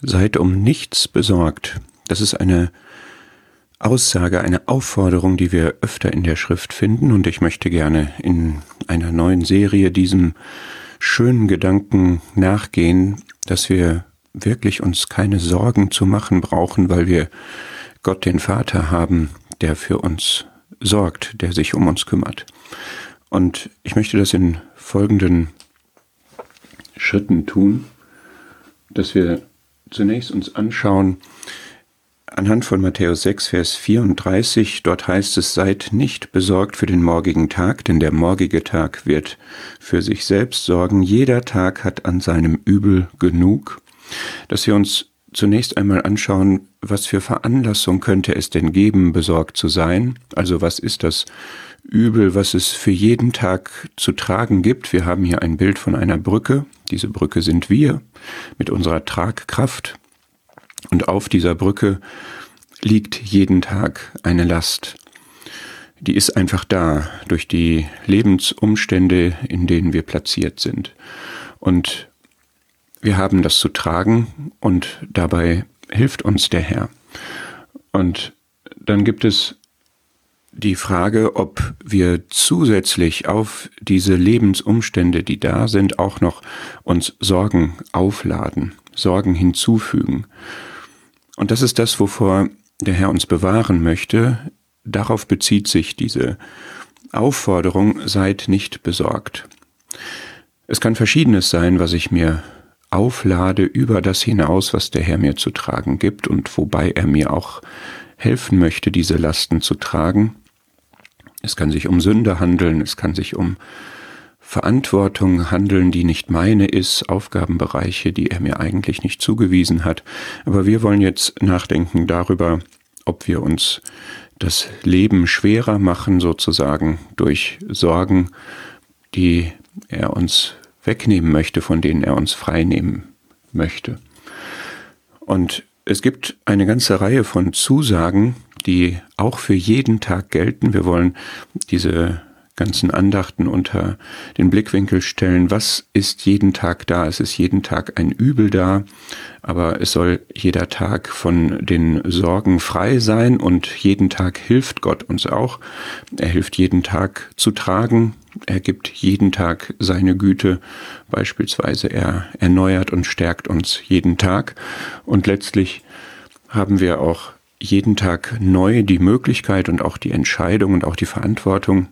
Seid um nichts besorgt. Das ist eine Aussage, eine Aufforderung, die wir öfter in der Schrift finden und ich möchte gerne in einer neuen Serie diesem schönen Gedanken nachgehen, dass wir wirklich uns keine Sorgen zu machen brauchen, weil wir Gott den Vater haben, der für uns sorgt, der sich um uns kümmert. Und ich möchte das in folgenden Schritten tun, dass wir zunächst uns anschauen, anhand von Matthäus 6, Vers 34, dort heißt es, seid nicht besorgt für den morgigen Tag, denn der morgige Tag wird für sich selbst sorgen. Jeder Tag hat an seinem Übel genug. Dass wir uns zunächst einmal anschauen, was für Veranlassung könnte es denn geben, besorgt zu sein? Also was ist das Übel, was es für jeden Tag zu tragen gibt? Wir haben hier ein Bild von einer Brücke. Diese Brücke sind wir mit unserer Tragkraft. Und auf dieser Brücke liegt jeden Tag eine Last. Die ist einfach da durch die Lebensumstände, in denen wir platziert sind. Und wir haben das zu tragen und dabei hilft uns der Herr. Und dann gibt es die Frage, ob wir zusätzlich auf diese Lebensumstände, die da sind, auch noch uns Sorgen aufladen, Sorgen hinzufügen. Und das ist das, wovor der Herr uns bewahren möchte. Darauf bezieht sich diese Aufforderung, seid nicht besorgt. Es kann verschiedenes sein, was ich mir auflade über das hinaus, was der Herr mir zu tragen gibt und wobei er mir auch helfen möchte, diese Lasten zu tragen. Es kann sich um Sünde handeln, es kann sich um Verantwortung handeln, die nicht meine ist, Aufgabenbereiche, die er mir eigentlich nicht zugewiesen hat. Aber wir wollen jetzt nachdenken darüber, ob wir uns das Leben schwerer machen, sozusagen durch Sorgen, die er uns wegnehmen möchte, von denen er uns freinehmen möchte. Und es gibt eine ganze Reihe von Zusagen, die auch für jeden Tag gelten. Wir wollen diese ganzen Andachten unter den Blickwinkel stellen, was ist jeden Tag da? Es ist jeden Tag ein Übel da, aber es soll jeder Tag von den Sorgen frei sein und jeden Tag hilft Gott uns auch. Er hilft jeden Tag zu tragen, er gibt jeden Tag seine Güte, beispielsweise er erneuert und stärkt uns jeden Tag und letztlich haben wir auch jeden Tag neu die Möglichkeit und auch die Entscheidung und auch die Verantwortung,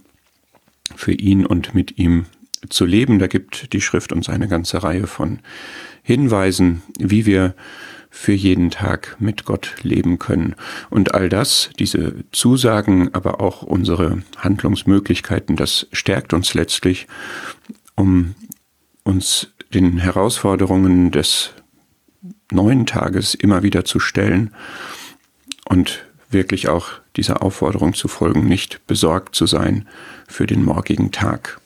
für ihn und mit ihm zu leben. Da gibt die Schrift uns eine ganze Reihe von Hinweisen, wie wir für jeden Tag mit Gott leben können. Und all das, diese Zusagen, aber auch unsere Handlungsmöglichkeiten, das stärkt uns letztlich, um uns den Herausforderungen des neuen Tages immer wieder zu stellen und wirklich auch dieser Aufforderung zu folgen, nicht besorgt zu sein für den morgigen Tag.